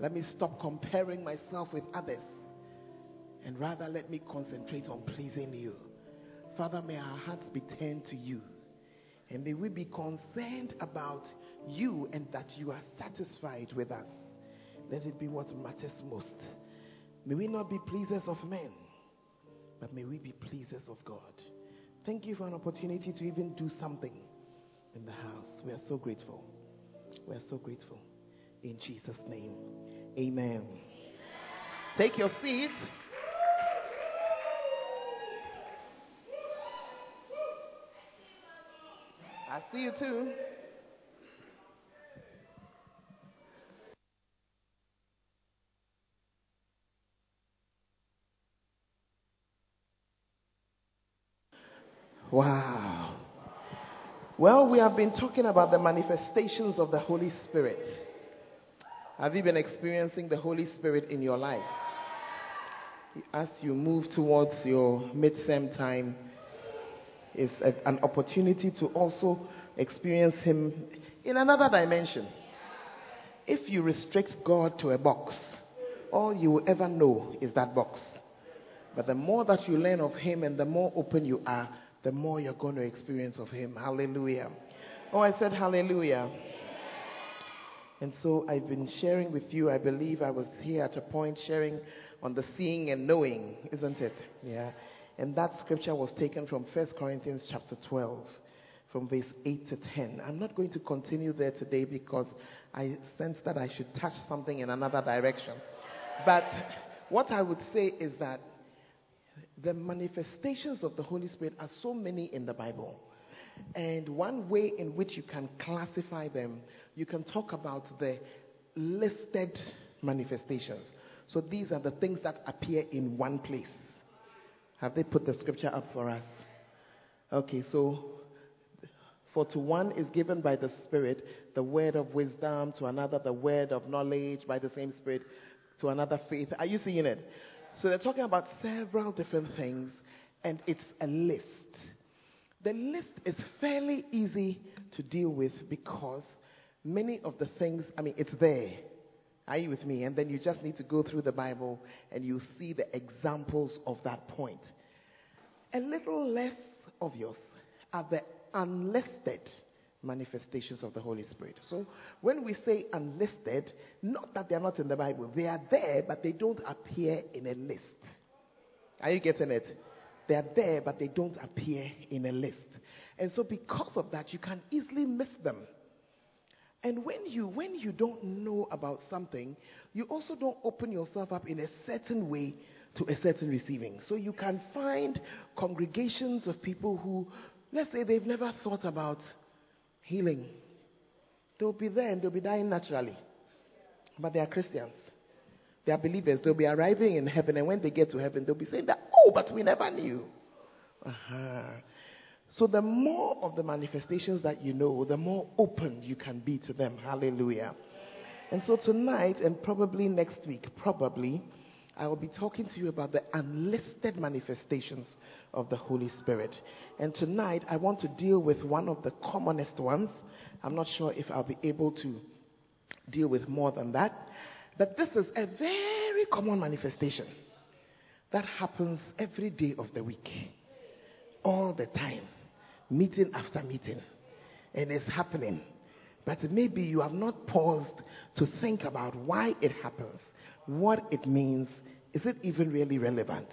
Let me stop comparing myself with others and rather let me concentrate on pleasing you. Father, may our hearts be turned to you. And may we be concerned about you and that you are satisfied with us. Let it be what matters most. May we not be pleasers of men, but may we be pleasers of God. Thank you for an opportunity to even do something in the house. We are so grateful. We are so grateful. In Jesus' name, amen. Take your seats. I see you too. Wow. Well, we have been talking about the manifestations of the Holy Spirit. Have you been experiencing the Holy Spirit in your life? As you move towards your midterm time, is an opportunity to also experience Him in another dimension. If you restrict God to a box, all you will ever know is that box. But the more that you learn of Him and the more open you are, the more you're going to experience of Him. Hallelujah. Oh, I said hallelujah. And so I've been sharing with you. I believe I was here at a point sharing on the seeing and knowing, isn't it? Yeah. And that scripture was taken from 1 Corinthians chapter 12, from verse 8 to 10. I'm not going to continue there today because I sense that I should touch something in another direction. But what I would say is that the manifestations of the Holy Spirit are so many in the Bible. And one way in which you can classify them, you can talk about the listed manifestations. So these are the things that appear in one place. Have they put the scripture up for us? Okay, so for to one is given by the Spirit the word of wisdom, to another the word of knowledge by the same Spirit, to another faith. Are you seeing it? So they're talking about several different things, and it's a list. The list is fairly easy to deal with because many of the things, I mean, it's there. Are you with me? And then you just need to go through the Bible and you see the examples of that point. A little less obvious are the unlisted manifestations of the Holy Spirit. So when we say unlisted, not that they're not in the Bible, they are there, but they don't appear in a list. Are you getting it? They are there, but they don't appear in a list. And so because of that, you can easily miss them. And when you when you don't know about something, you also don't open yourself up in a certain way to a certain receiving. So you can find congregations of people who, let's say, they've never thought about healing. They'll be there and they'll be dying naturally. But they are Christians. They are believers. They'll be arriving in heaven, and when they get to heaven, they'll be saying that, oh, but we never knew. Uh-huh. So the more of the manifestations that you know, the more open you can be to them. Hallelujah. And so tonight, and probably next week, probably, I will be talking to you about the unlisted manifestations of the Holy Spirit. And tonight, I want to deal with one of the commonest ones. I'm not sure if I'll be able to deal with more than that. But this is a very common manifestation that happens every day of the week, all the time meeting after meeting, and it's happening. But maybe you have not paused to think about why it happens, what it means. Is it even really relevant?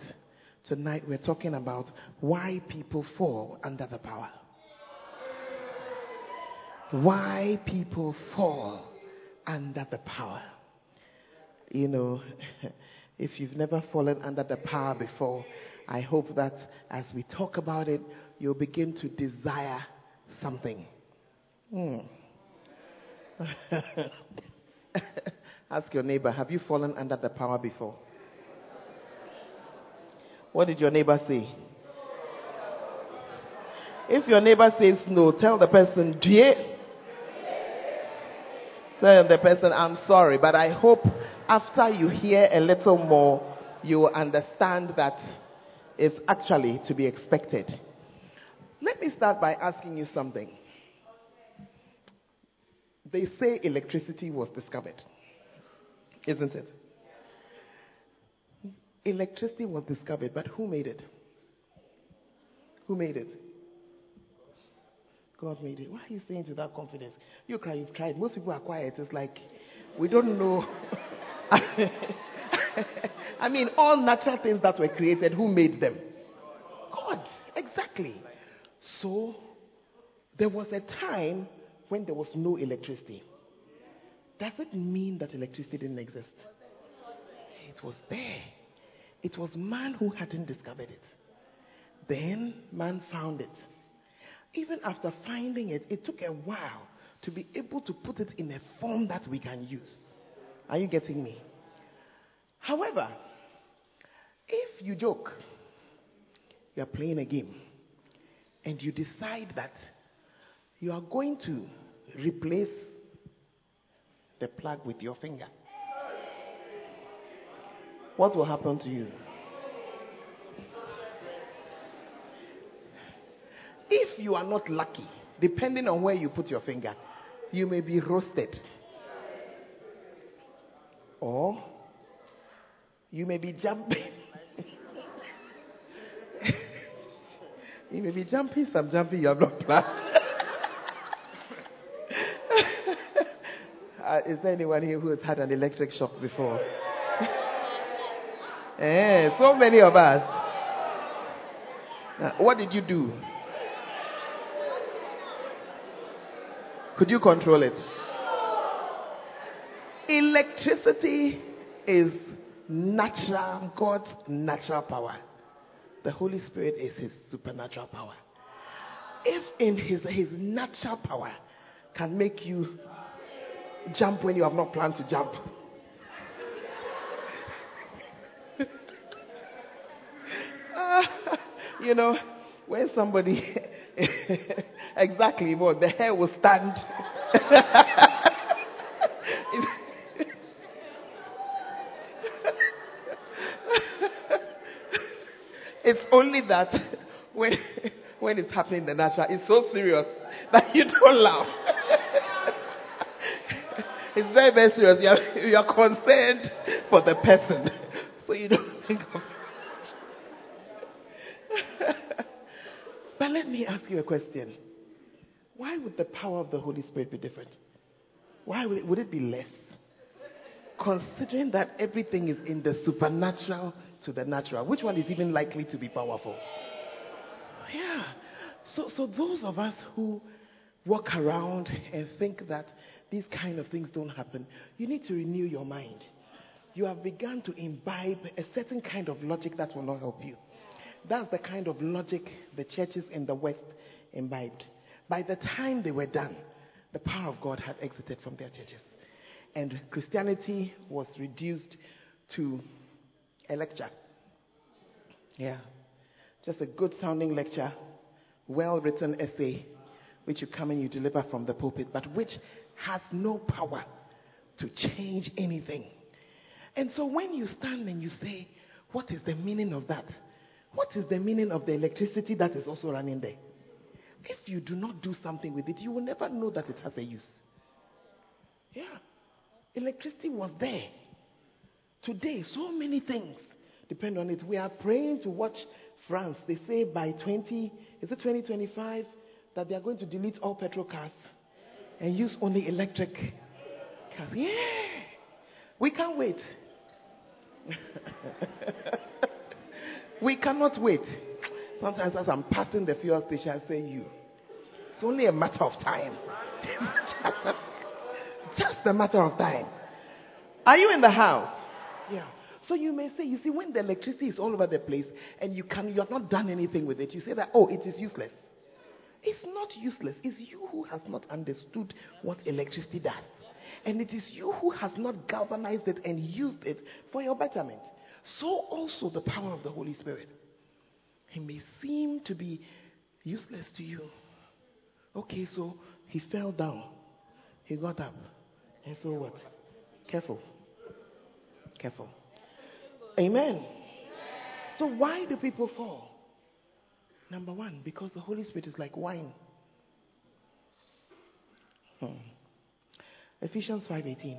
Tonight we're talking about why people fall under the power. Why people fall under the power. You know, if you've never fallen under the power before, I hope that as we talk about it, you'll begin to desire something. Hmm. Ask your neighbor, have you fallen under the power before? What did your neighbor say? If your neighbor says no, tell the person, dear. Tell the person, I'm sorry, but I hope after you hear a little more, you will understand that it's actually to be expected. Let me start by asking you something. They say electricity was discovered. Isn't it? Electricity was discovered, but who made it? Who made it? God made it. Why are you saying to that confidence? You cry, you've tried. Most people are quiet. It's like, we don't know. I mean, all natural things that were created, who made them? God. Exactly. So, there was a time when there was no electricity. Does it mean that electricity didn't exist? It was there. It was man who hadn't discovered it. Then man found it. Even after finding it, it took a while to be able to put it in a form that we can use. Are you getting me? However, if you joke, you're playing a game, and you decide that you are going to replace the plug with your finger, what will happen to you? If you are not lucky, depending on where you put your finger, you may be roasted. Or you may be jumping. you may be jumping some jumping you have not planned. uh, is there anyone here who has had an electric shock before? eh, so many of us. Uh, what did you do? Could you control it? Electricity is natural, God's natural power. The Holy Spirit is his supernatural power. If in his, his natural power can make you jump when you have not planned to jump, uh, you know, when somebody exactly what the hair will stand. it's only that when when it's happening in the natural, it's so serious that you don't laugh. it's very, very serious. You are, you are concerned for the person. So you don't think of But let me ask you a question. Why would the power of the Holy Spirit be different? Why would it, would it be less? Considering that everything is in the supernatural to the natural, which one is even likely to be powerful? Yeah. So, so those of us who walk around and think that these kind of things don't happen, you need to renew your mind. You have begun to imbibe a certain kind of logic that will not help you. That's the kind of logic the churches in the West imbibed. By the time they were done, the power of God had exited from their churches. And Christianity was reduced to a lecture. Yeah. Just a good sounding lecture, well written essay, which you come and you deliver from the pulpit, but which has no power to change anything. And so when you stand and you say, What is the meaning of that? What is the meaning of the electricity that is also running there? If you do not do something with it, you will never know that it has a use. Yeah. Electricity was there. Today, so many things depend on it. We are praying to watch France. They say by 20, is it 2025, that they are going to delete all petrol cars and use only electric cars. Yeah. We can't wait. we cannot wait. Sometimes as I'm passing the fuel station, I say, You. It's only a matter of time. Just a matter of time. Are you in the house? Yeah. So you may say, you see, when the electricity is all over the place and you can you have not done anything with it, you say that, oh, it is useless. It's not useless. It's you who has not understood what electricity does. And it is you who has not galvanized it and used it for your betterment. So also the power of the Holy Spirit. He may seem to be useless to you. Okay, so he fell down. He got up. And so what? Careful. Careful. Amen. So why do people fall? Number one, because the Holy Spirit is like wine. Hmm. Ephesians 5:18.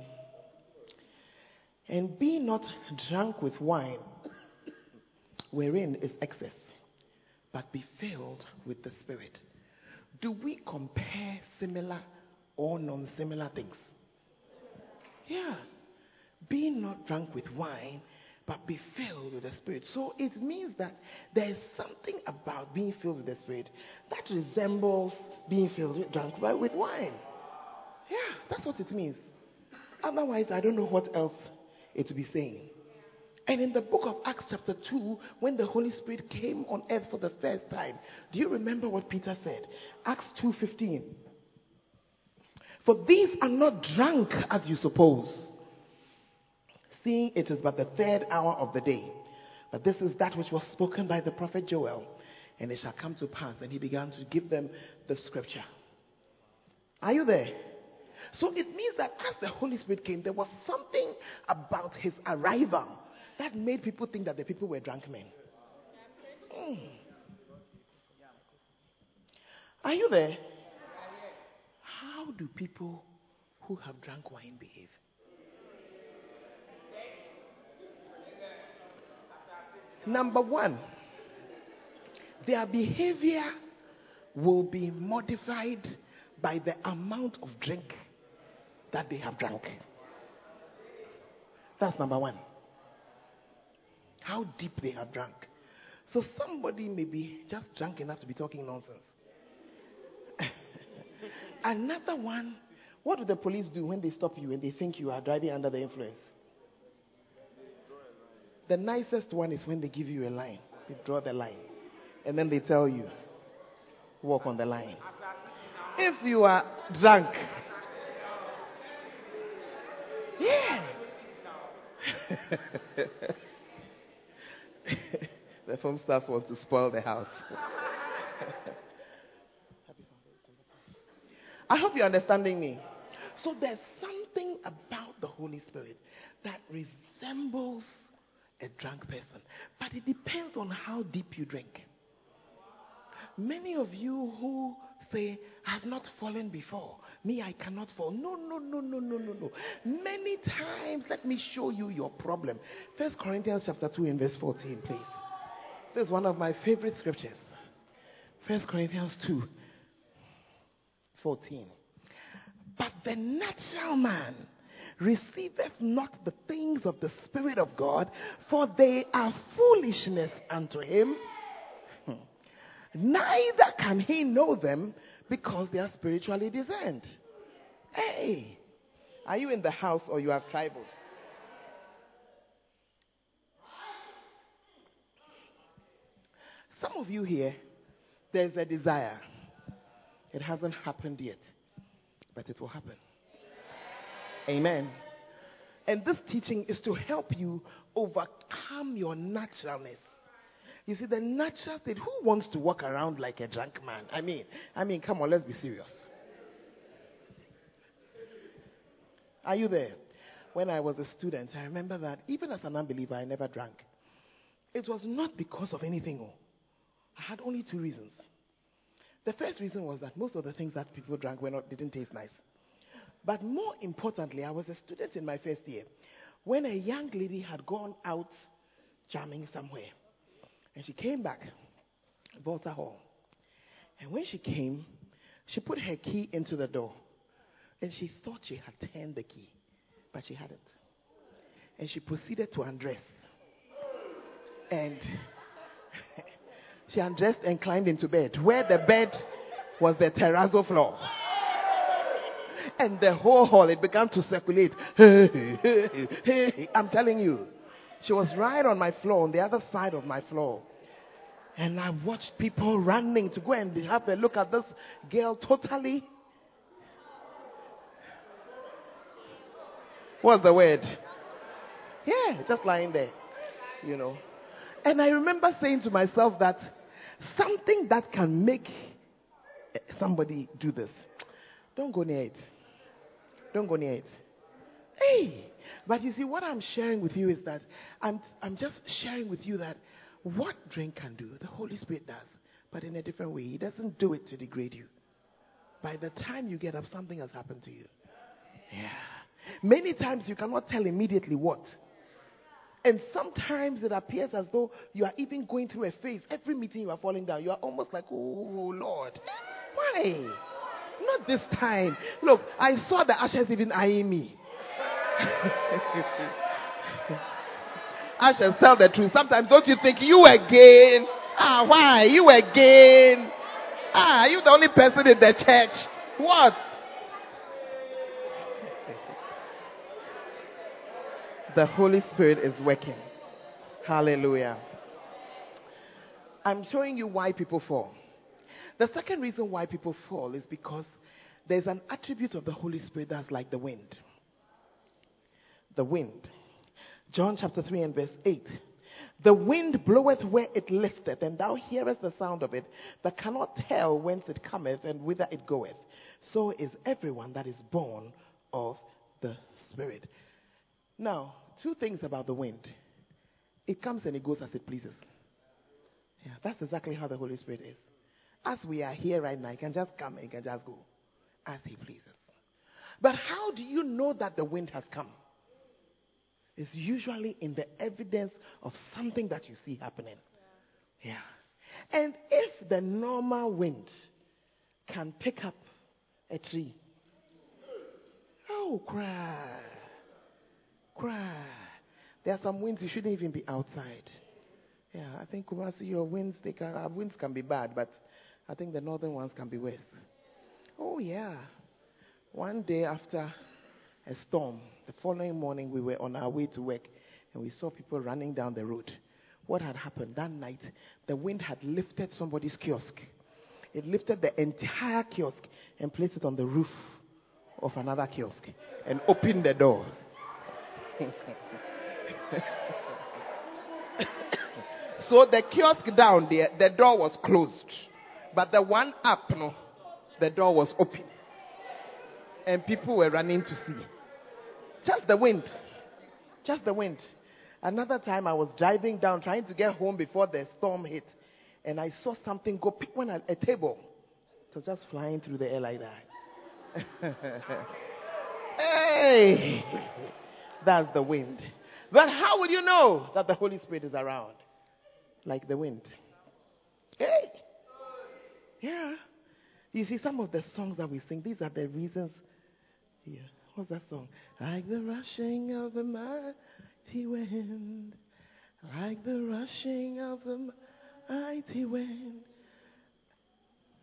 And be not drunk with wine, wherein is excess, but be filled with the Spirit. Do we compare similar or non similar things? Yeah. Be not drunk with wine, but be filled with the Spirit. So it means that there is something about being filled with the Spirit that resembles being filled with, drunk with wine. Yeah, that's what it means. Otherwise, I don't know what else it would be saying. And in the book of Acts, chapter 2, when the Holy Spirit came on earth for the first time, do you remember what Peter said? Acts 2:15. For these are not drunk as you suppose seeing it is but the third hour of the day. But this is that which was spoken by the prophet Joel. And it shall come to pass. And he began to give them the scripture. Are you there? So it means that as the Holy Spirit came, there was something about his arrival that made people think that the people were drunk men. Mm. Are you there? How do people who have drunk wine behave? Number one, their behavior will be modified by the amount of drink that they have drunk. That's number one. How deep they have drunk. So somebody may be just drunk enough to be talking nonsense. Another one, what do the police do when they stop you and they think you are driving under the influence? The nicest one is when they give you a line. They draw the line. And then they tell you, walk on the line. If you are drunk, yeah. the film stars want to spoil the house. I hope you're understanding me. So there's something about the Holy Spirit that resembles a drunk person. But it depends on how deep you drink. Many of you who say, I have not fallen before. Me, I cannot fall. No, no, no, no, no, no, no. Many times, let me show you your problem. First Corinthians chapter 2 and verse 14, please. This is one of my favorite scriptures. First Corinthians 2, 14. But the natural man receiveth not the things of the Spirit of God, for they are foolishness unto him. Hmm. Neither can he know them because they are spiritually discerned. Hey, are you in the house or you have traveled? Some of you here, there's a desire. It hasn't happened yet, but it will happen. Amen. And this teaching is to help you overcome your naturalness. You see, the natural state, who wants to walk around like a drunk man? I mean, I mean, come on, let's be serious. Are you there? When I was a student, I remember that even as an unbeliever, I never drank. It was not because of anything. Oh. I had only two reasons. The first reason was that most of the things that people drank were not, didn't taste nice. But more importantly, I was a student in my first year when a young lady had gone out jamming somewhere. And she came back, Volta Hall. And when she came, she put her key into the door. And she thought she had turned the key, but she hadn't. And she proceeded to undress. And she undressed and climbed into bed, where the bed was the terrazzo floor and the whole hall it began to circulate. I'm telling you, she was right on my floor, on the other side of my floor. And I watched people running to go and have a look at this girl totally. What's the word? Yeah, just lying there, you know. And I remember saying to myself that something that can make somebody do this, don't go near it. Don't go near it. Hey! But you see, what I'm sharing with you is that I'm, I'm just sharing with you that what drink can do, the Holy Spirit does, but in a different way. He doesn't do it to degrade you. By the time you get up, something has happened to you. Yeah. Many times you cannot tell immediately what, And sometimes it appears as though you are even going through a phase. Every meeting you are falling down. You are almost like, oh, Lord. Why? Not this time. Look, I saw the ashes even eyeing me. ashes, tell the truth. Sometimes don't you think you again? Ah, why? You again? Ah, you the only person in the church. What? The Holy Spirit is working. Hallelujah. I'm showing you why people fall. The second reason why people fall is because there's an attribute of the Holy Spirit that's like the wind. The wind. John chapter 3 and verse 8. The wind bloweth where it listeth, and thou hearest the sound of it, but cannot tell whence it cometh and whither it goeth. So is everyone that is born of the Spirit. Now, two things about the wind it comes and it goes as it pleases. Yeah, that's exactly how the Holy Spirit is. As we are here right now, he can just come and he can just go as he pleases. But how do you know that the wind has come? It's usually in the evidence of something that you see happening. Yeah. And if the normal wind can pick up a tree, oh, cry, cry. There are some winds you shouldn't even be outside. Yeah, I think Kumasi, your winds, they can, our winds can be bad, but I think the northern ones can be worse. Oh, yeah. One day after a storm, the following morning we were on our way to work and we saw people running down the road. What had happened that night? The wind had lifted somebody's kiosk. It lifted the entire kiosk and placed it on the roof of another kiosk and opened the door. so the kiosk down there, the door was closed. But the one up, no, the door was open. And people were running to see. Just the wind. Just the wind. Another time I was driving down trying to get home before the storm hit. And I saw something go pick one at a table. So just flying through the air like that. hey! That's the wind. But how would you know that the Holy Spirit is around? Like the wind. Hey! Yeah. You see, some of the songs that we sing, these are the reasons. Yeah. What's that song? Like the rushing of the mighty wind. Like the rushing of the mighty wind.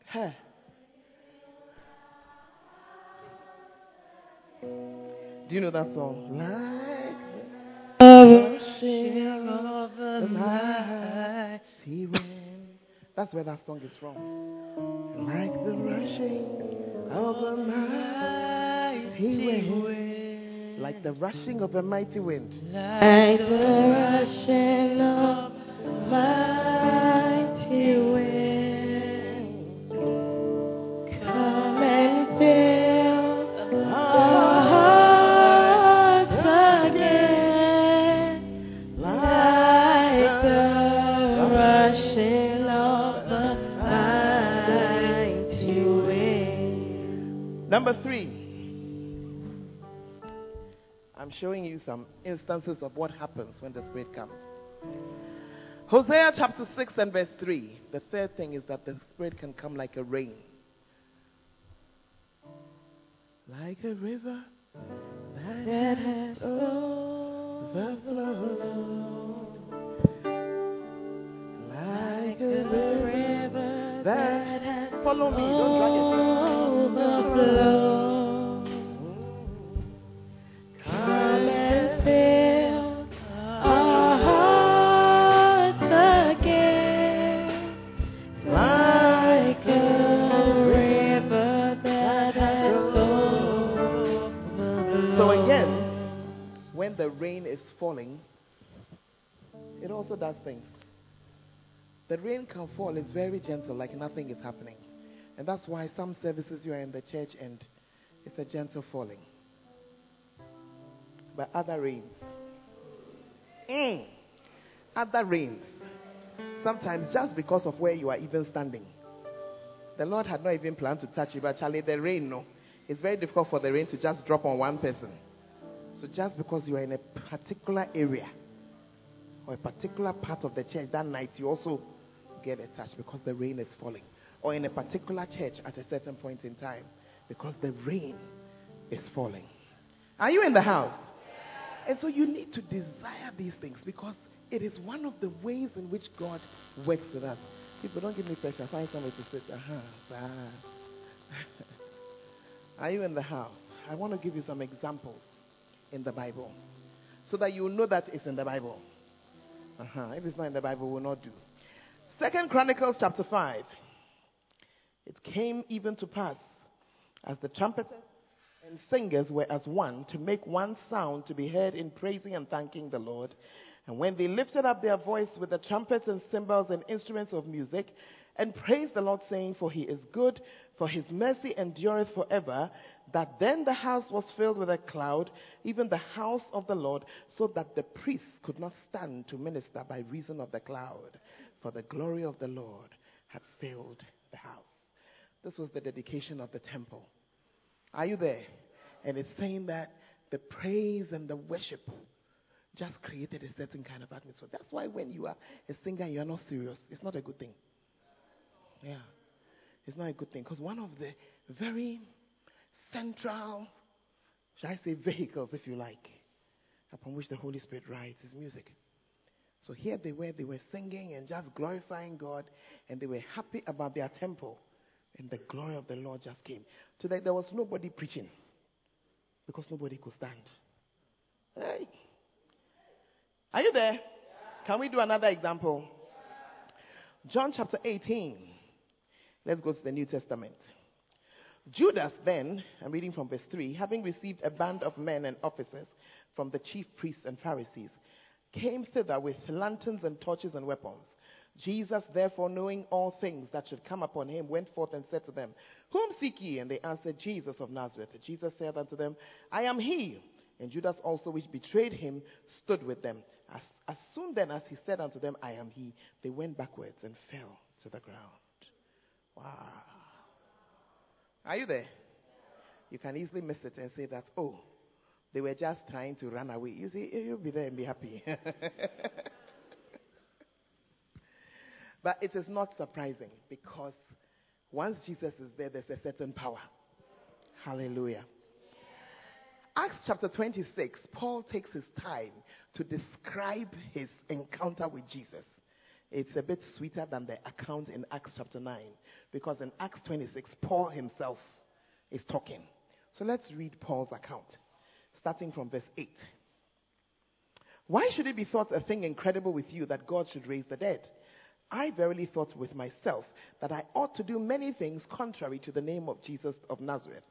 Hey. Do you know that song? Like the rushing of the mighty wind. That's where that song is from. Like the rushing of a mighty wind. Like the rushing of a mighty wind. Like the rushing of a mighty wind. I'm showing you some instances of what happens when the Spirit comes. Hosea chapter 6 and verse 3. The third thing is that the Spirit can come like a rain. Like a river that has overflowed. Like a river that has Follow me, don't drag Overflow. Fall, it's very gentle, like nothing is happening. And that's why some services you are in the church and it's a gentle falling. But other rains, mm, other rains, sometimes just because of where you are even standing. The Lord had not even planned to touch you, but Charlie, the rain, no. It's very difficult for the rain to just drop on one person. So just because you are in a particular area, or a particular part of the church that night, you also get a touch because the rain is falling. Or in a particular church at a certain point in time because the rain is falling. Are you in the house? And so you need to desire these things because it is one of the ways in which God works with us. People, don't give me pressure. Find somewhere to sit. Uh-huh. Are you in the house? I want to give you some examples in the Bible so that you know that it's in the Bible. Uh-huh. If it's not in the Bible, we will not do. Second Chronicles chapter 5. It came even to pass as the trumpeters and singers were as one to make one sound to be heard in praising and thanking the Lord. And when they lifted up their voice with the trumpets and cymbals and instruments of music and praised the Lord, saying, For he is good, for his mercy endureth forever, that then the house was filled with a cloud, even the house of the Lord, so that the priests could not stand to minister by reason of the cloud, for the glory of the Lord had filled the house. This was the dedication of the temple. Are you there? And it's saying that the praise and the worship just created a certain kind of atmosphere. That's why when you are a singer, you are not serious. It's not a good thing. Yeah. It's not a good thing. Because one of the very central, shall I say, vehicles, if you like, upon which the Holy Spirit rides is music. So here they were, they were singing and just glorifying God, and they were happy about their temple. And the glory of the Lord just came. Today there was nobody preaching because nobody could stand. Hey. Are you there? Can we do another example? John chapter 18. Let's go to the New Testament. Judas then, I'm reading from verse 3, having received a band of men and officers from the chief priests and Pharisees, came thither with lanterns and torches and weapons. Jesus, therefore, knowing all things that should come upon him, went forth and said to them, Whom seek ye? And they answered, Jesus of Nazareth. Jesus said unto them, I am he. And Judas also, which betrayed him, stood with them. As, as soon then as he said unto them, I am he, they went backwards and fell to the ground. Wow. Are you there? You can easily miss it and say that, oh, they were just trying to run away. You see, you'll be there and be happy. but it is not surprising because once Jesus is there, there's a certain power. Hallelujah. Acts chapter 26, Paul takes his time to describe his encounter with Jesus. It's a bit sweeter than the account in Acts chapter 9 because in Acts 26, Paul himself is talking. So let's read Paul's account, starting from verse 8. Why should it be thought a thing incredible with you that God should raise the dead? I verily thought with myself that I ought to do many things contrary to the name of Jesus of Nazareth.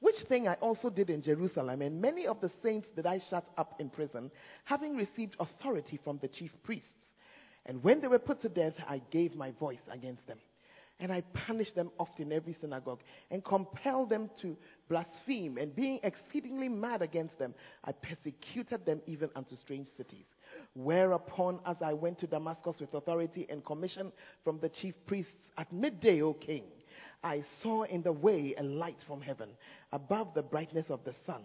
Which thing I also did in Jerusalem, and many of the saints did I shut up in prison, having received authority from the chief priests. And when they were put to death, I gave my voice against them. And I punished them oft in every synagogue, and compelled them to blaspheme. And being exceedingly mad against them, I persecuted them even unto strange cities. Whereupon, as I went to Damascus with authority and commission from the chief priests at midday, O king, I saw in the way a light from heaven, above the brightness of the sun,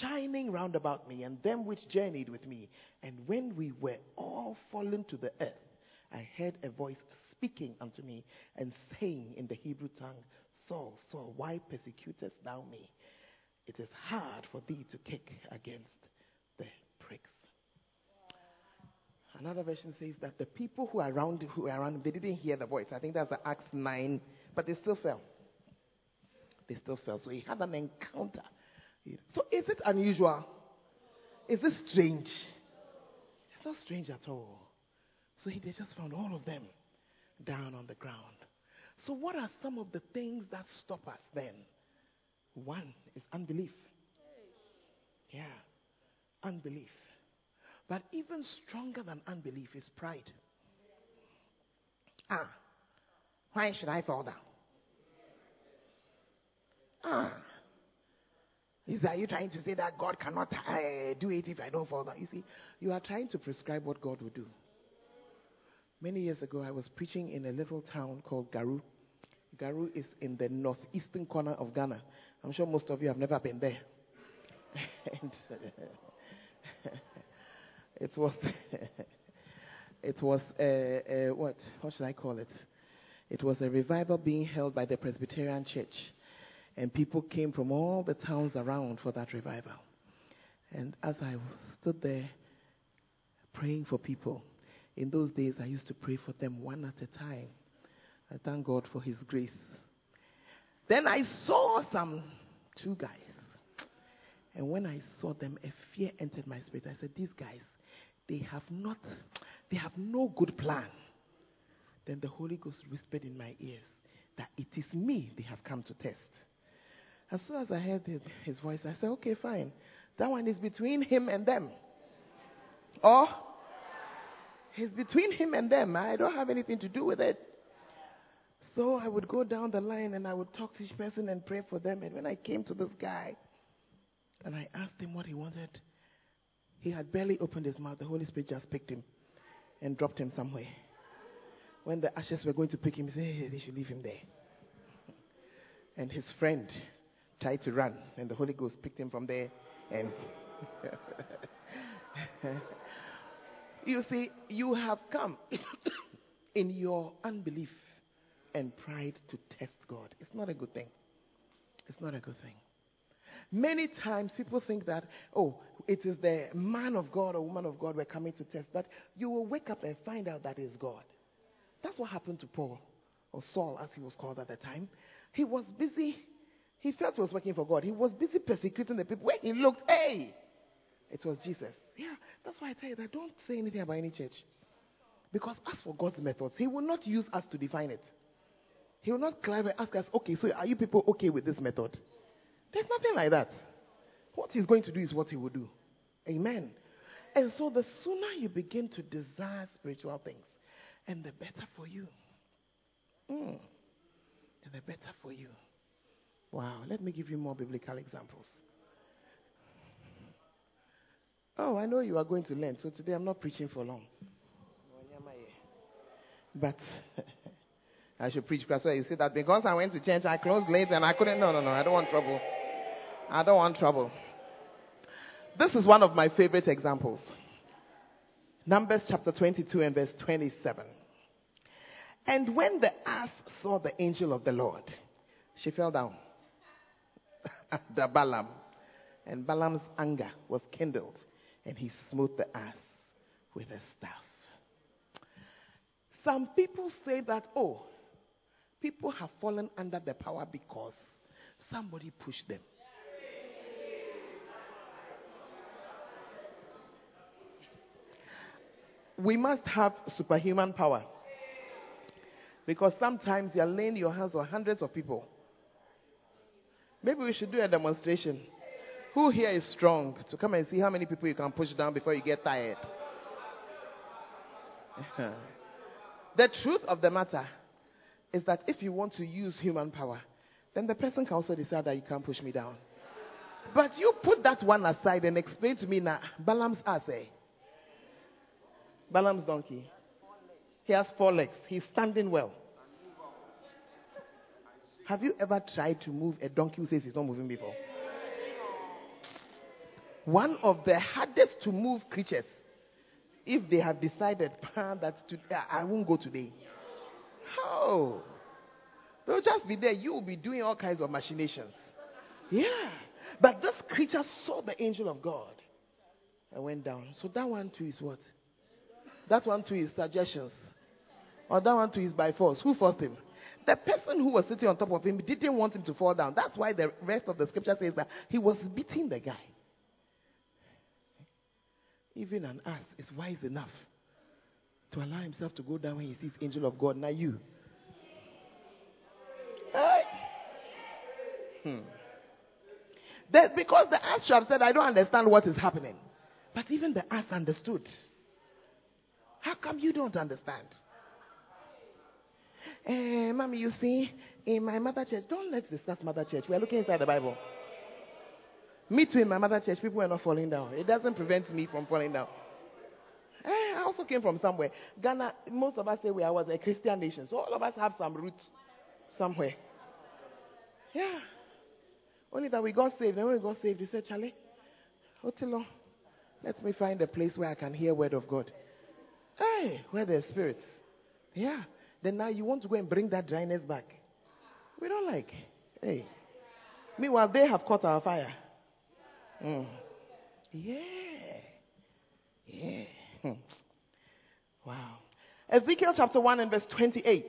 shining round about me and them which journeyed with me. And when we were all fallen to the earth, I heard a voice speaking unto me and saying in the Hebrew tongue, Saul, Saul, why persecutest thou me? It is hard for thee to kick against the pricks. Another version says that the people who are around, who are around, they didn't hear the voice. I think that's Acts 9 but they still fell. They still fell. So he had an encounter. So is it unusual? Is it strange? It's not strange at all. So he, just found all of them down on the ground. So, what are some of the things that stop us then? One is unbelief. Yeah, unbelief. But even stronger than unbelief is pride. Ah, why should I fall down? Ah. Is that you trying to say that God cannot uh, do it if I don't fall down? You see, you are trying to prescribe what God will do. Many years ago, I was preaching in a little town called Garu. Garu is in the northeastern corner of Ghana. I'm sure most of you have never been there. and it was It was what? What should I call it? It was a revival being held by the Presbyterian Church, and people came from all the towns around for that revival. And as I stood there praying for people, in those days I used to pray for them one at a time. I thank God for His grace. Then I saw some two guys. And when I saw them, a fear entered my spirit. I said, These guys, they have not, they have no good plan. Then the Holy Ghost whispered in my ears that it is me they have come to test. As soon as I heard his voice, I said, Okay, fine. That one is between him and them. Or it's between him and them. I don't have anything to do with it. So I would go down the line and I would talk to each person and pray for them. And when I came to this guy and I asked him what he wanted, he had barely opened his mouth. The Holy Spirit just picked him and dropped him somewhere. When the ashes were going to pick him, he said, hey, they should leave him there. And his friend tried to run, and the Holy Ghost picked him from there and. you see, you have come in your unbelief and pride to test God. It's not a good thing. It's not a good thing. Many times people think that, oh, it is the man of God or woman of God we're coming to test, but you will wake up and find out that is God. That's what happened to Paul, or Saul as he was called at the time. He was busy, he felt he was working for God. He was busy persecuting the people. When he looked, hey, it was Jesus. Yeah, that's why I tell you that don't say anything about any church. Because as for God's methods, He will not use us to define it. He will not clarify, ask us, okay, so are you people okay with this method? There's nothing like that. What he's going to do is what he will do. Amen. And so the sooner you begin to desire spiritual things, and the better for you. Mm, the better for you. Wow. Let me give you more biblical examples. Oh, I know you are going to learn, so today I'm not preaching for long. But I should preach because you see that because I went to church, I closed late and I couldn't. No, no, no. I don't want trouble. I don't want trouble. This is one of my favorite examples. Numbers chapter 22 and verse 27. And when the ass saw the angel of the Lord, she fell down The Balaam. And Balaam's anger was kindled, and he smote the ass with a staff. Some people say that, oh, People have fallen under the power because somebody pushed them. We must have superhuman power. Because sometimes you're laying your hands on hundreds of people. Maybe we should do a demonstration. Who here is strong to come and see how many people you can push down before you get tired? the truth of the matter is that if you want to use human power, then the person can also decide that you can't push me down. But you put that one aside and explain to me now, Balaam's ass, eh? Balaam's donkey. He has four legs. He's standing well. Have you ever tried to move a donkey who says he's not moving before? One of the hardest to move creatures, if they have decided ah, that to, ah, I won't go today, how? They'll just be there. You will be doing all kinds of machinations. Yeah. But this creature saw the angel of God and went down. So that one too is what? That one too is suggestions. Or that one too is by force. Who forced him? The person who was sitting on top of him didn't want him to fall down. That's why the rest of the scripture says that he was beating the guy. Even an ass is wise enough to allow himself to go down when he sees angel of God, not you. Hey. Hmm. Because the ass have said, I don't understand what is happening. But even the ass understood. How come you don't understand? Eh, mommy, you see, in my mother church, don't let's discuss mother church. We are looking inside the Bible. Me too, in my mother church, people were not falling down. It doesn't prevent me from falling down. Eh, I also came from somewhere. Ghana, most of us say we are was a Christian nation, so all of us have some roots somewhere. Yeah. Only that we got saved. And when we got saved, he said, Charlie, Otilo, let me find a place where I can hear word of God. Hey, where the spirits? Yeah. Then now you want to go and bring that dryness back. We don't like. Hey. Meanwhile, they have caught our fire. Mm. Yeah. Yeah. Hmm. Wow. Ezekiel chapter 1 and verse 28.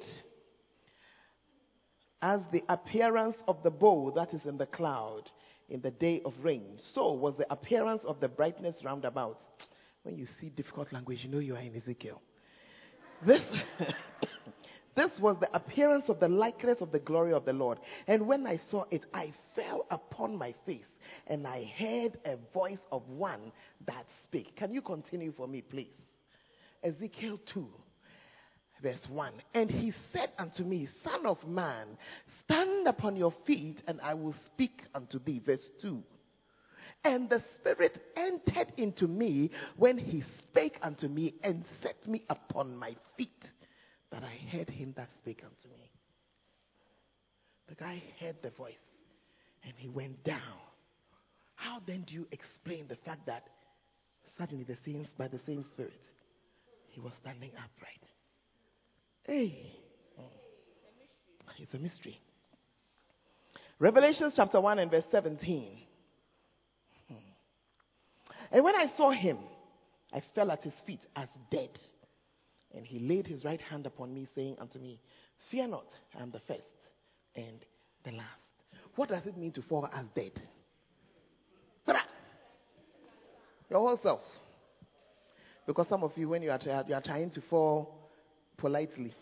As the appearance of the bow that is in the cloud in the day of rain, so was the appearance of the brightness round about. When you see difficult language, you know you are in Ezekiel. This, this was the appearance of the likeness of the glory of the Lord. And when I saw it, I fell upon my face and I heard a voice of one that spake. Can you continue for me, please? Ezekiel 2, verse 1. And he said unto me, Son of man, stand upon your feet, and I will speak unto thee. Verse 2. And the Spirit entered into me when he spake unto me and set me upon my feet, that I heard him that spake unto me. The guy heard the voice and he went down. How then do you explain the fact that suddenly the same, by the same Spirit, he was standing upright? Hey, hmm. it's a mystery. Revelation chapter 1 and verse 17. Hmm. And when I saw him, I fell at his feet as dead. And he laid his right hand upon me, saying unto me, Fear not, I am the first and the last. What does it mean to fall as dead? Your whole self. Because some of you, when you are, you are trying to fall politely,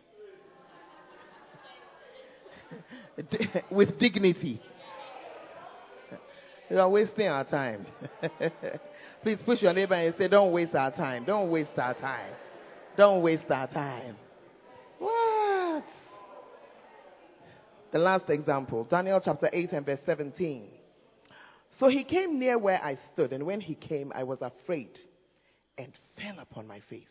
with dignity, you are wasting our time. Please push your neighbor and say, Don't waste our time. Don't waste our time. Don't waste our time. What? The last example, Daniel chapter 8 and verse 17. So he came near where I stood, and when he came, I was afraid and fell upon my face.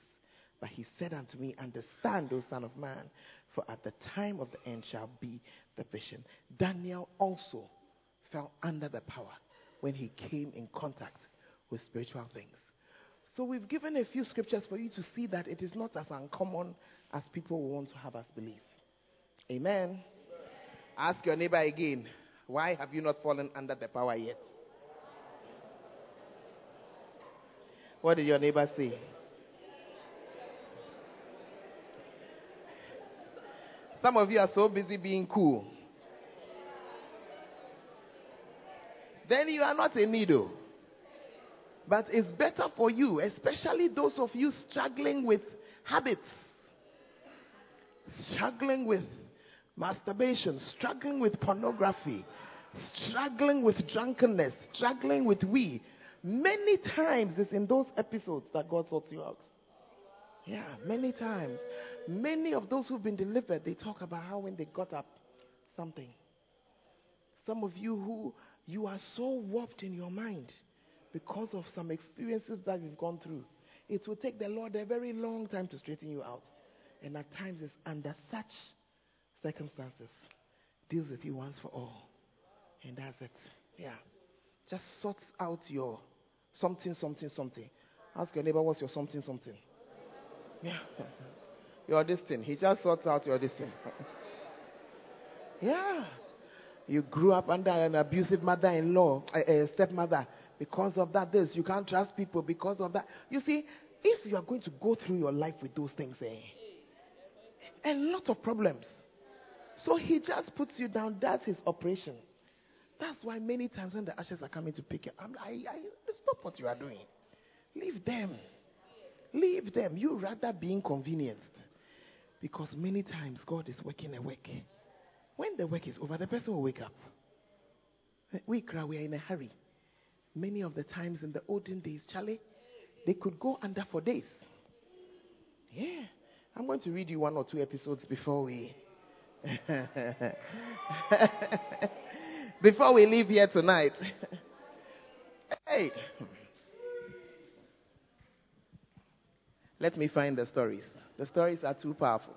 But he said unto me, Understand, O Son of Man, for at the time of the end shall be the vision. Daniel also fell under the power when he came in contact with spiritual things. So we've given a few scriptures for you to see that it is not as uncommon as people want to have us believe. Amen. Ask your neighbor again, why have you not fallen under the power yet? What did your neighbor say? Some of you are so busy being cool. Then you are not a needle. But it's better for you, especially those of you struggling with habits, struggling with masturbation, struggling with pornography, struggling with drunkenness, struggling with we. Many times it's in those episodes that God sorts you out. Yeah, many times. Many of those who've been delivered, they talk about how when they got up, something. Some of you who you are so warped in your mind because of some experiences that you've gone through. It will take the Lord a very long time to straighten you out. And at times it's under such circumstances, deals with you once for all. And that's it. Yeah. Just sort out your something, something, something. Ask your neighbor, what's your something, something? Yeah. your this thing. He just sorts out your this thing. yeah. You grew up under an abusive mother in law, a, eh, a eh, stepmother. Because of that, this. You can't trust people because of that. You see, if you are going to go through your life with those things, eh, a lot of problems. So he just puts you down. That's his operation. That's why many times when the ashes are coming to pick you, I'm like, I, stop what you are doing. Leave them. Leave them. You rather be inconvenienced. Because many times God is working a. When the work is over, the person will wake up. We cry, we are in a hurry. Many of the times in the olden days, Charlie, they could go under for days. Yeah. I'm going to read you one or two episodes before we before we leave here tonight. hey. Let me find the stories. The stories are too powerful.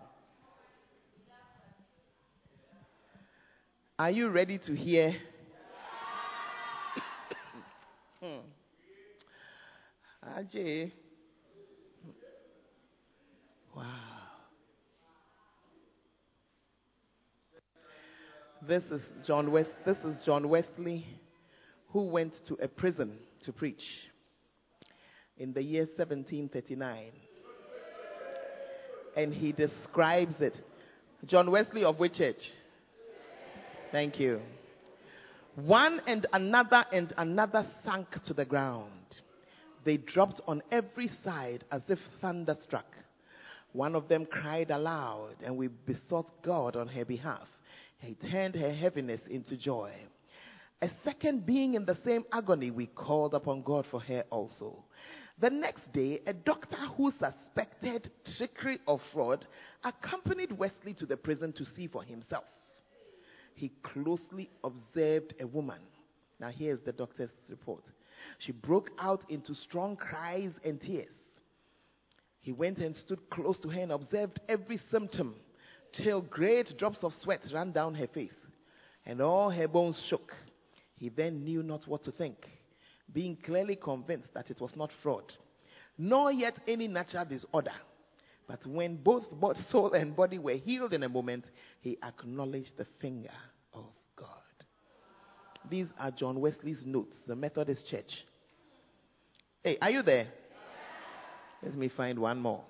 Are you ready to hear? Ajay. Wow. This is John West this is John Wesley who went to a prison to preach in the year 1739. And he describes it. John Wesley of which church? Thank you. One and another and another sank to the ground. They dropped on every side as if thunderstruck. One of them cried aloud, and we besought God on her behalf. He turned her heaviness into joy. A second being in the same agony, we called upon God for her also. The next day, a doctor who suspected trickery or fraud accompanied Wesley to the prison to see for himself. He closely observed a woman. Now, here's the doctor's report. She broke out into strong cries and tears. He went and stood close to her and observed every symptom till great drops of sweat ran down her face and all her bones shook. He then knew not what to think, being clearly convinced that it was not fraud, nor yet any natural disorder. But when both soul and body were healed in a moment, he acknowledged the finger. These are John Wesley's notes, the Methodist Church. Hey, are you there? Let me find one more.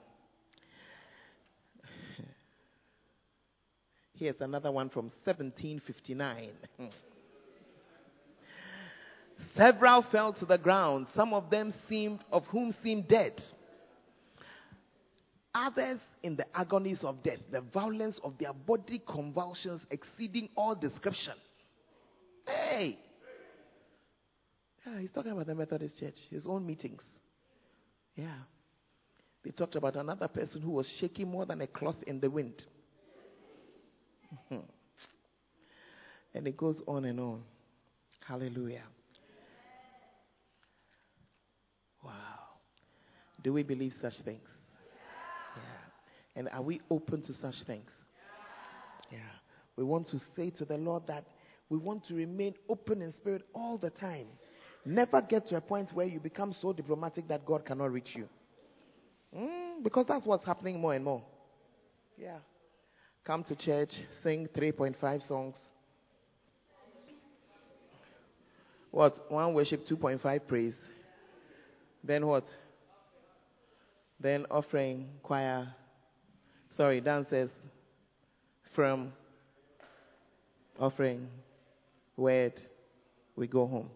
Here's another one from 1759. Several fell to the ground, some of them seemed of whom seemed dead. Others in the agonies of death, the violence of their body convulsions exceeding all description. Hey! Yeah, he's talking about the Methodist Church, his own meetings. Yeah. They talked about another person who was shaking more than a cloth in the wind. Hmm. and it goes on and on. Hallelujah. Wow. Do we believe such things? Yeah. And are we open to such things? Yeah. We want to say to the Lord that we want to remain open in spirit all the time. Never get to a point where you become so diplomatic that God cannot reach you. Mm, because that's what's happening more and more. Yeah. Come to church, sing 3.5 songs. What? One worship, 2.5 praise. Then what? Then offering, choir. Sorry, dances. From offering, word. We go home.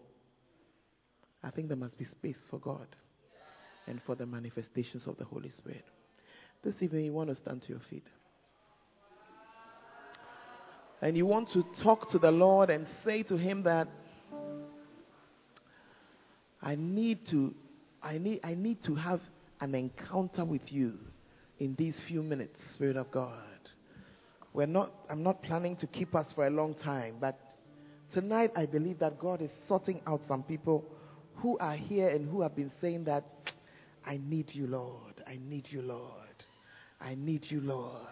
I think there must be space for God and for the manifestations of the Holy Spirit. This evening, you want to stand to your feet. And you want to talk to the Lord and say to Him that I need to, I need, I need to have an encounter with you in these few minutes, Spirit of God. We're not, I'm not planning to keep us for a long time, but tonight I believe that God is sorting out some people who are here and who have been saying that I need you, Lord. I need you, Lord. I need you, Lord.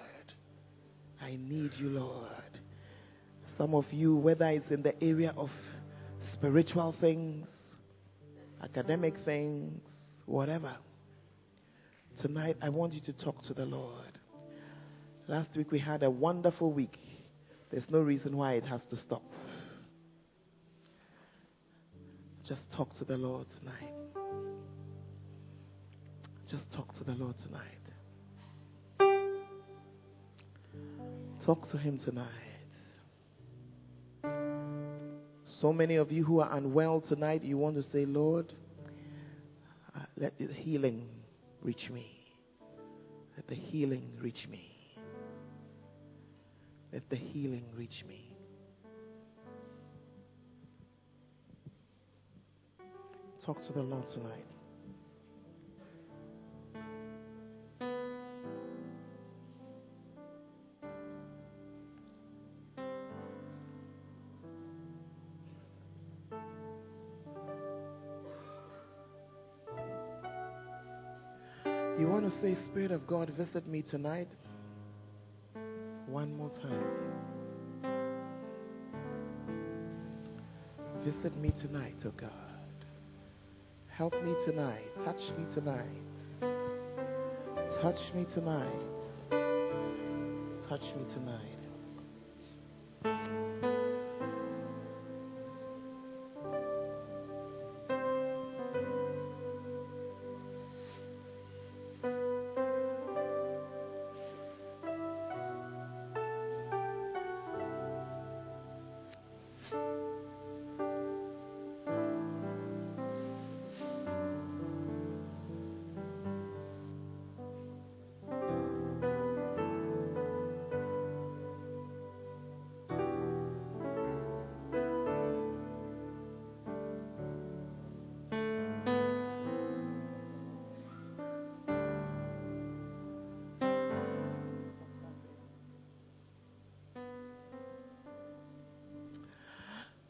I need you, Lord. Some of you, whether it's in the area of spiritual things, academic things, whatever, tonight I want you to talk to the Lord. Last week we had a wonderful week. There's no reason why it has to stop. Just talk to the Lord tonight. Just talk to the Lord tonight. Talk to Him tonight. So many of you who are unwell tonight, you want to say, Lord, uh, let the healing reach me. Let the healing reach me. Let the healing reach me. Talk to the Lord tonight. You want to say, Spirit of God, visit me tonight? One more time. Visit me tonight, oh God. Help me tonight. Touch me tonight. Touch me tonight. Touch me tonight.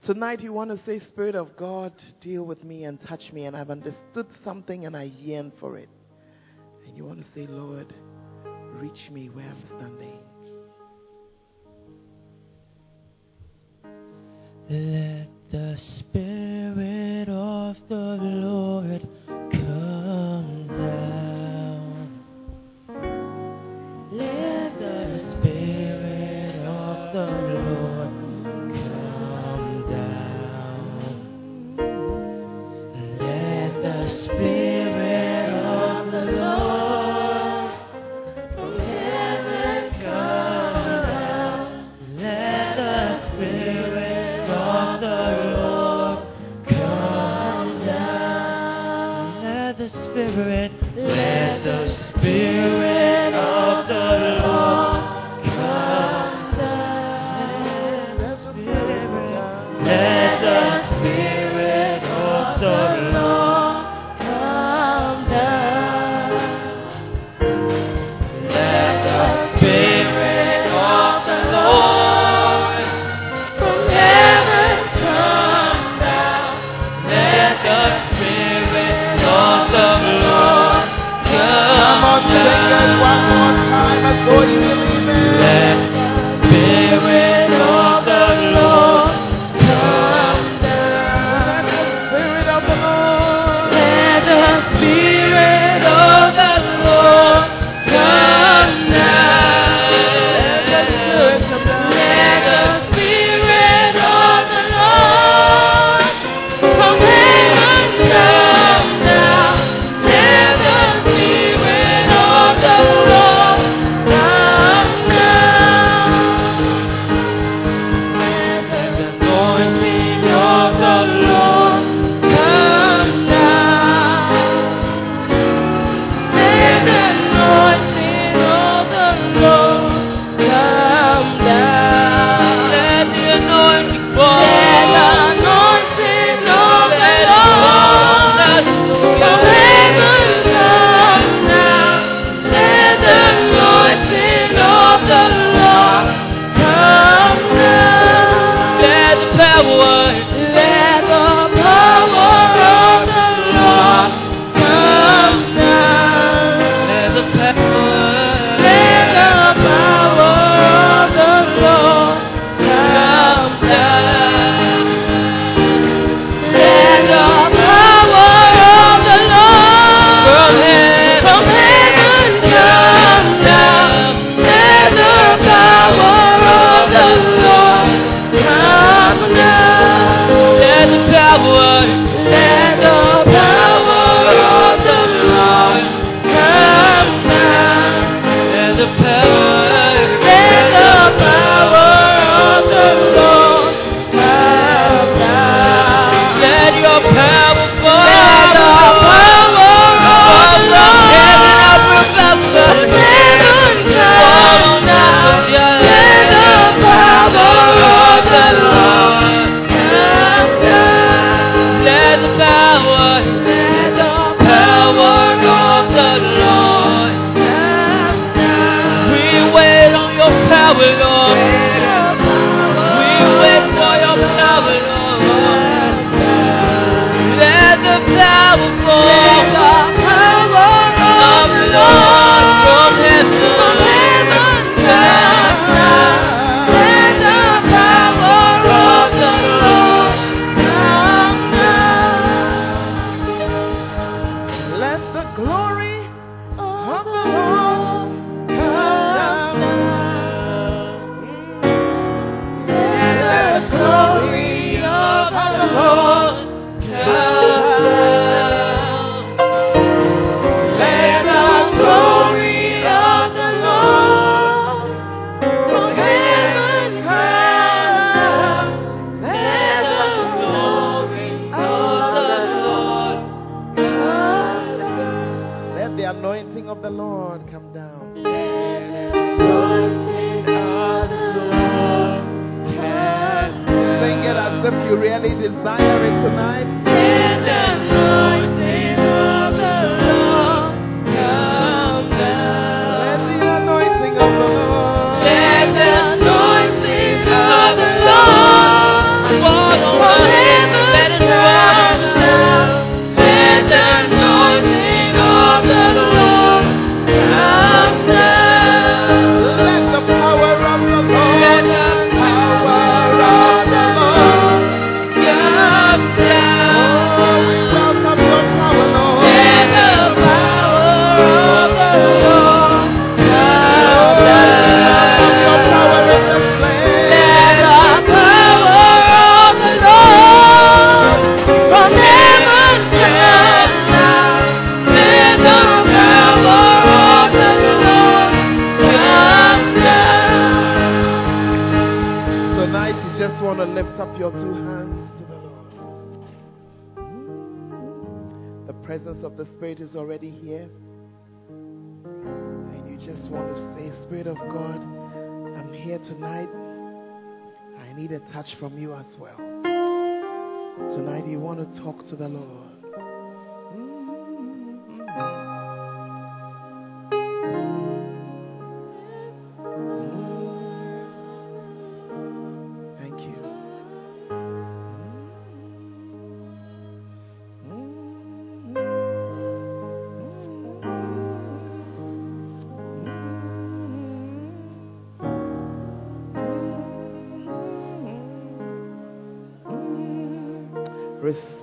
Tonight, you want to say, Spirit of God, deal with me and touch me, and I've understood something and I yearn for it. And you want to say, Lord, reach me where I'm standing.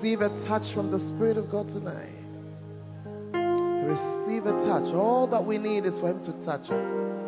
Receive a touch from the Spirit of God tonight. Receive a touch. All that we need is for Him to touch us.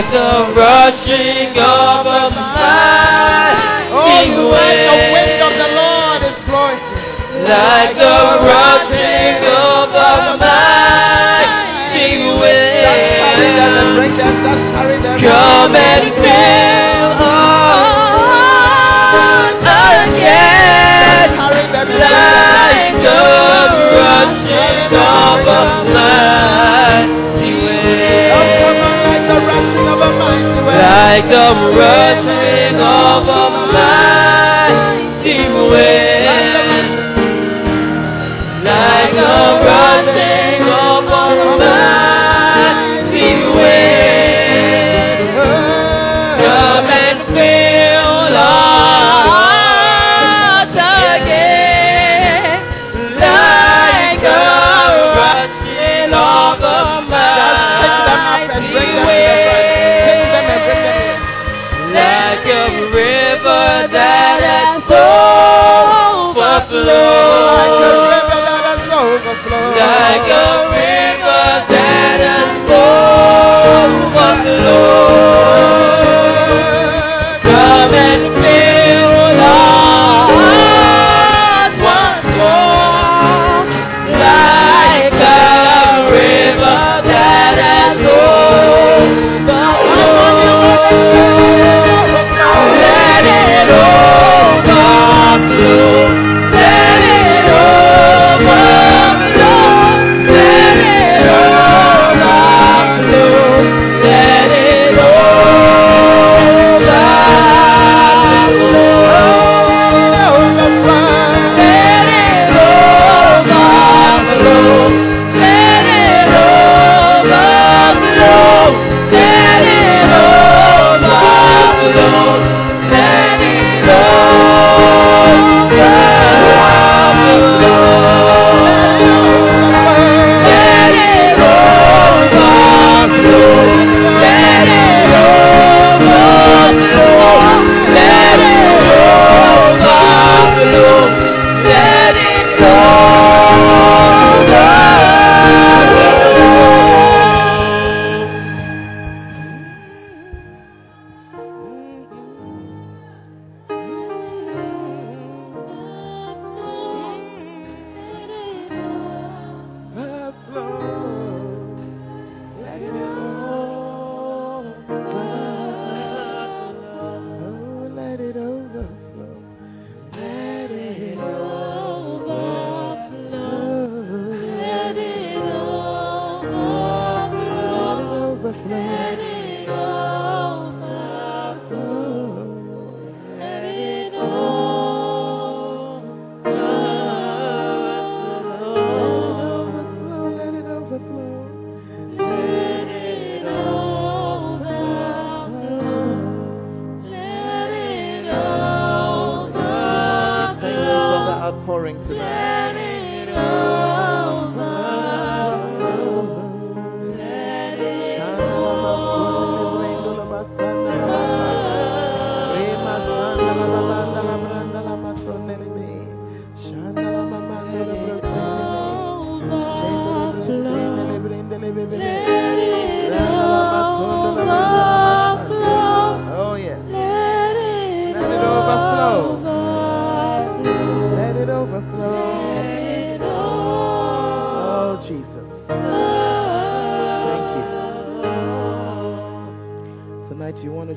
like a rushing of a mighty oh, wind. The wind of the Lord is blowing. Like a. Come and fill on again. Like a rushing of a mighty wind, oh, like the rushing of a mighty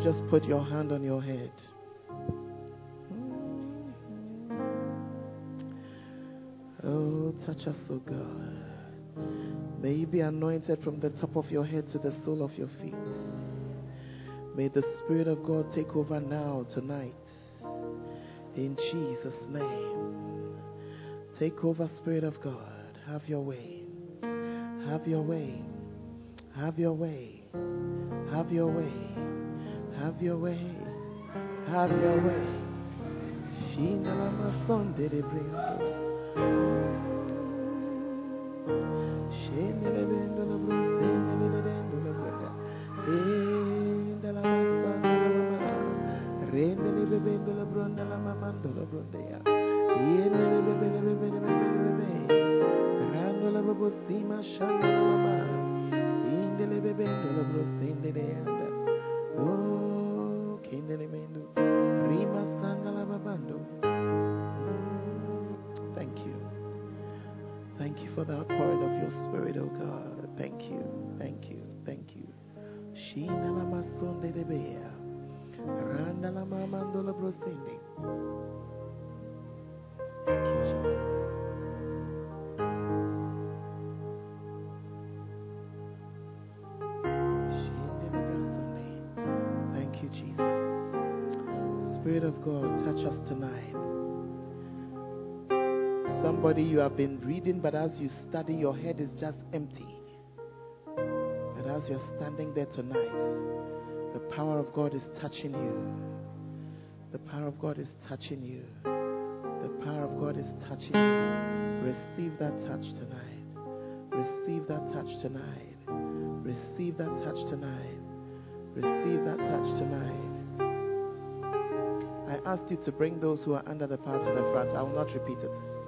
just put your hand on your head. Oh, touch us, oh God. May you be anointed from the top of your head to the sole of your feet. May the Spirit of God take over now, tonight. In Jesus' name. Take over, Spirit of God. Have your way. Have your way. Have your way. Have your way. Have your way. Have your way. Shina la masonde de have been reading, but as you study, your head is just empty. But as you're standing there tonight, the power of God is touching you. The power of God is touching you. The power of God is touching you. Receive that touch tonight. Receive that touch tonight. Receive that touch tonight. Receive that touch tonight. I asked you to bring those who are under the power to the front. I will not repeat it.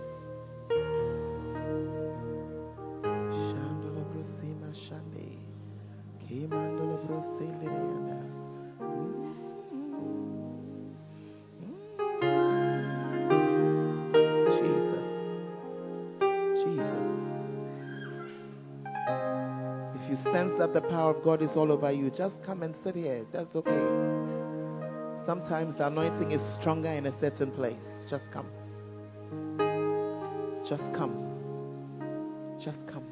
God is all over you, just come and sit here. That's okay. Sometimes the anointing is stronger in a certain place. Just come. Just come. Just come.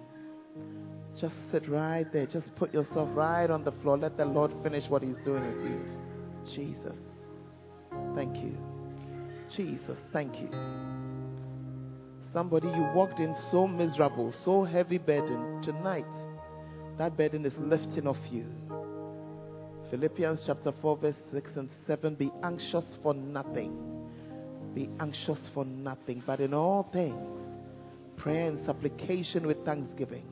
Just sit right there. Just put yourself right on the floor. Let the Lord finish what He's doing with you. Jesus. Thank you. Jesus. Thank you. Somebody you walked in so miserable, so heavy burden. Tonight, that burden is lifting off you. Philippians chapter 4, verse 6 and 7 Be anxious for nothing. Be anxious for nothing, but in all things, prayer and supplication with thanksgiving.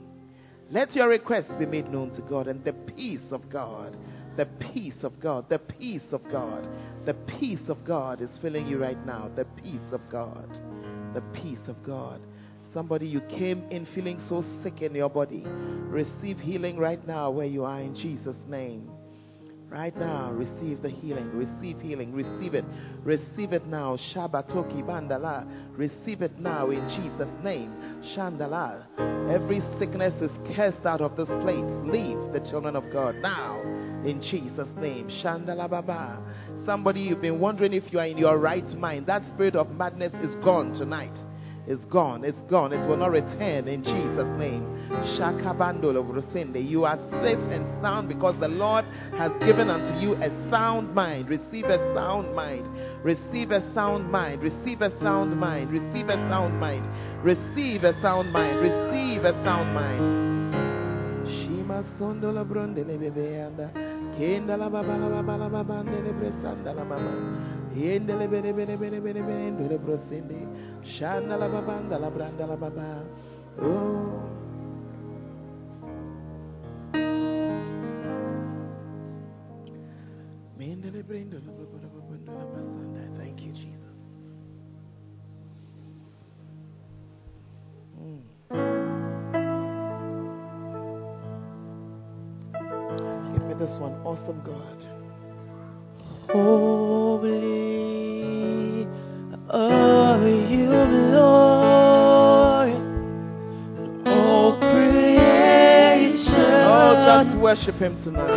Let your requests be made known to God, and the peace of God, the peace of God, the peace of God, the peace of God is filling you right now. The peace of God, the peace of God. Somebody, you came in feeling so sick in your body. Receive healing right now where you are in Jesus' name. Right now, receive the healing. Receive healing. Receive it. Receive it now. Shabatoki bandala. Receive it now in Jesus' name. Shandala. Every sickness is cast out of this place. Leave the children of God now in Jesus' name. Shandala baba. Somebody, you've been wondering if you are in your right mind. That spirit of madness is gone tonight. It's gone. It's gone. It will not return in Jesus' name. You are safe and sound because the Lord has given unto you a sound mind. Receive a sound mind. Receive a sound mind. Receive a sound mind. Receive a sound mind. Receive a sound mind. Receive a sound mind. Shima sondola brondele bebeanda. Kenda la baba la baba la baba ndele bresanda la mama yendele bere bere bere bere bere ndore prosende. Shanda la babanda la branda la baba oh. him tonight.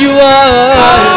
You are.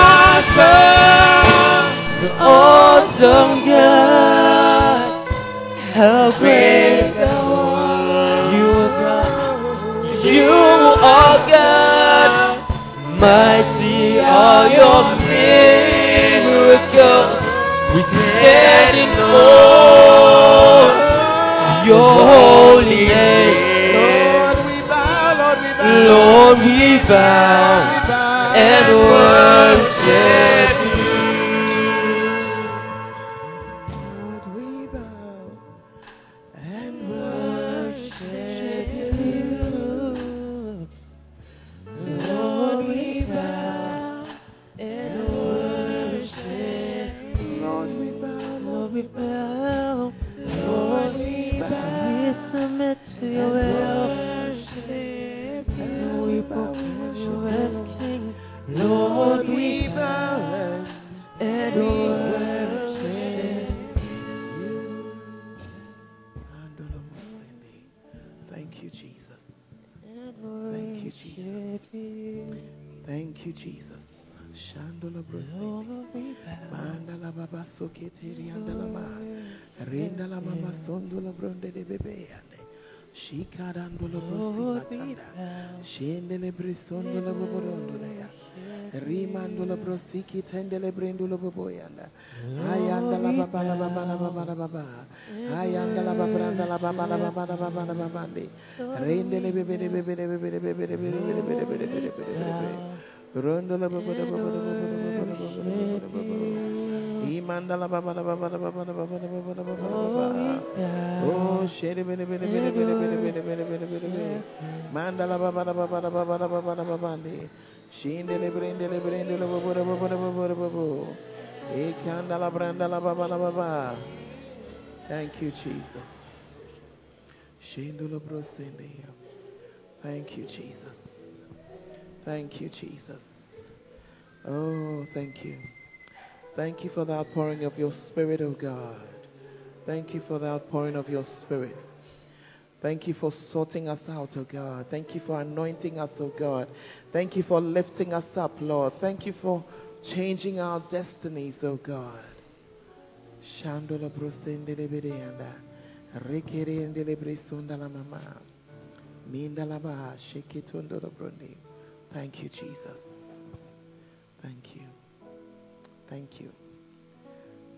Brosiki tendele brindolo boboyanda. Ayandala baba la baba la baba la baba. Ayandala babranda la baba la baba la baba la baba de. Rendele bebe bebe bebe bebe bebe bebe bebe bebe bebe bebe. Rondola baba la baba la baba la baba la baba la baba la baba. Imandala baba la baba la baba la baba la baba la baba la baba. Oh, shere bere bere bere bere bere bere bere bere bere bere. Mandala baba la baba la baba la baba la baba de. Shindele brendele brendele baba la baba Thank you, Jesus. Thank you, Jesus. Thank you, Jesus. Oh, thank you. Thank you for the outpouring of your Spirit, O God. Thank you for the outpouring of your Spirit. Thank you for sorting us out, O God. Thank you for anointing us, O God. Thank you for lifting us up, Lord. Thank you for changing our destinies, O God. Mindalaba. Thank you, Jesus. Thank you. Thank you.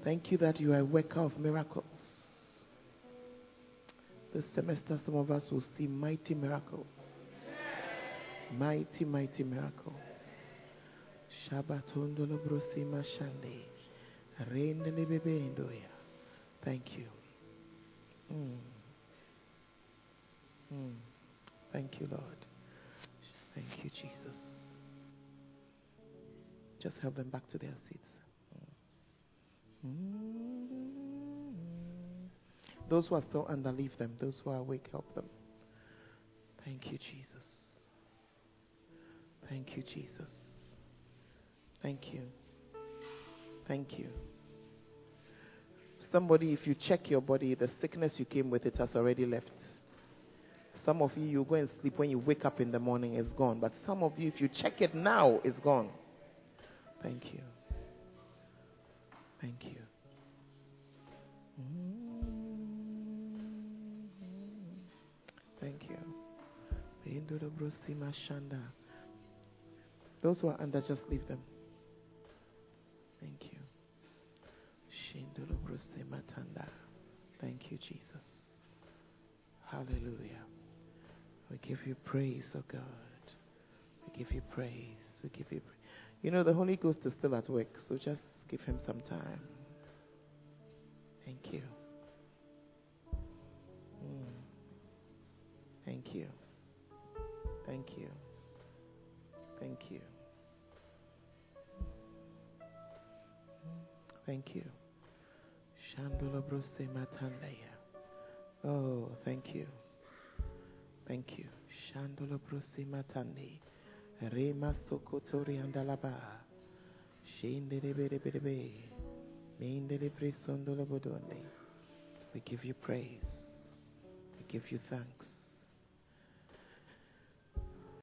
Thank you that you are a worker of miracles. This semester, some of us will see mighty miracles. Mighty, mighty miracles. Bebendoya. Thank you. Mm. Mm. Thank you, Lord. Thank you, Jesus. Just help them back to their seats. Mm. Those who are still under, leave them. Those who are awake, help them. Thank you, Jesus. Thank you, Jesus. Thank you. Thank you. Somebody, if you check your body, the sickness you came with, it has already left. Some of you, you go and sleep when you wake up in the morning, it's gone. But some of you, if you check it now, it's gone. Thank you. Thank you. Mm-hmm. Thank you. Those who are under, just leave them. Thank you. Thank you, Jesus. Hallelujah. We give you praise, oh God. We give you praise. We give you. You know, the Holy Ghost is still at work, so just give him some time. Thank you. Mm. Thank you. Thank you. Thank you. Thank you. Shandolo brose matandaya. Oh, thank you. Thank you. Shandolo brose matandi. Rema sokotori andalaba. Shindere bere bere be. Mindere presondolo bodone. We give you praise. We give you thanks.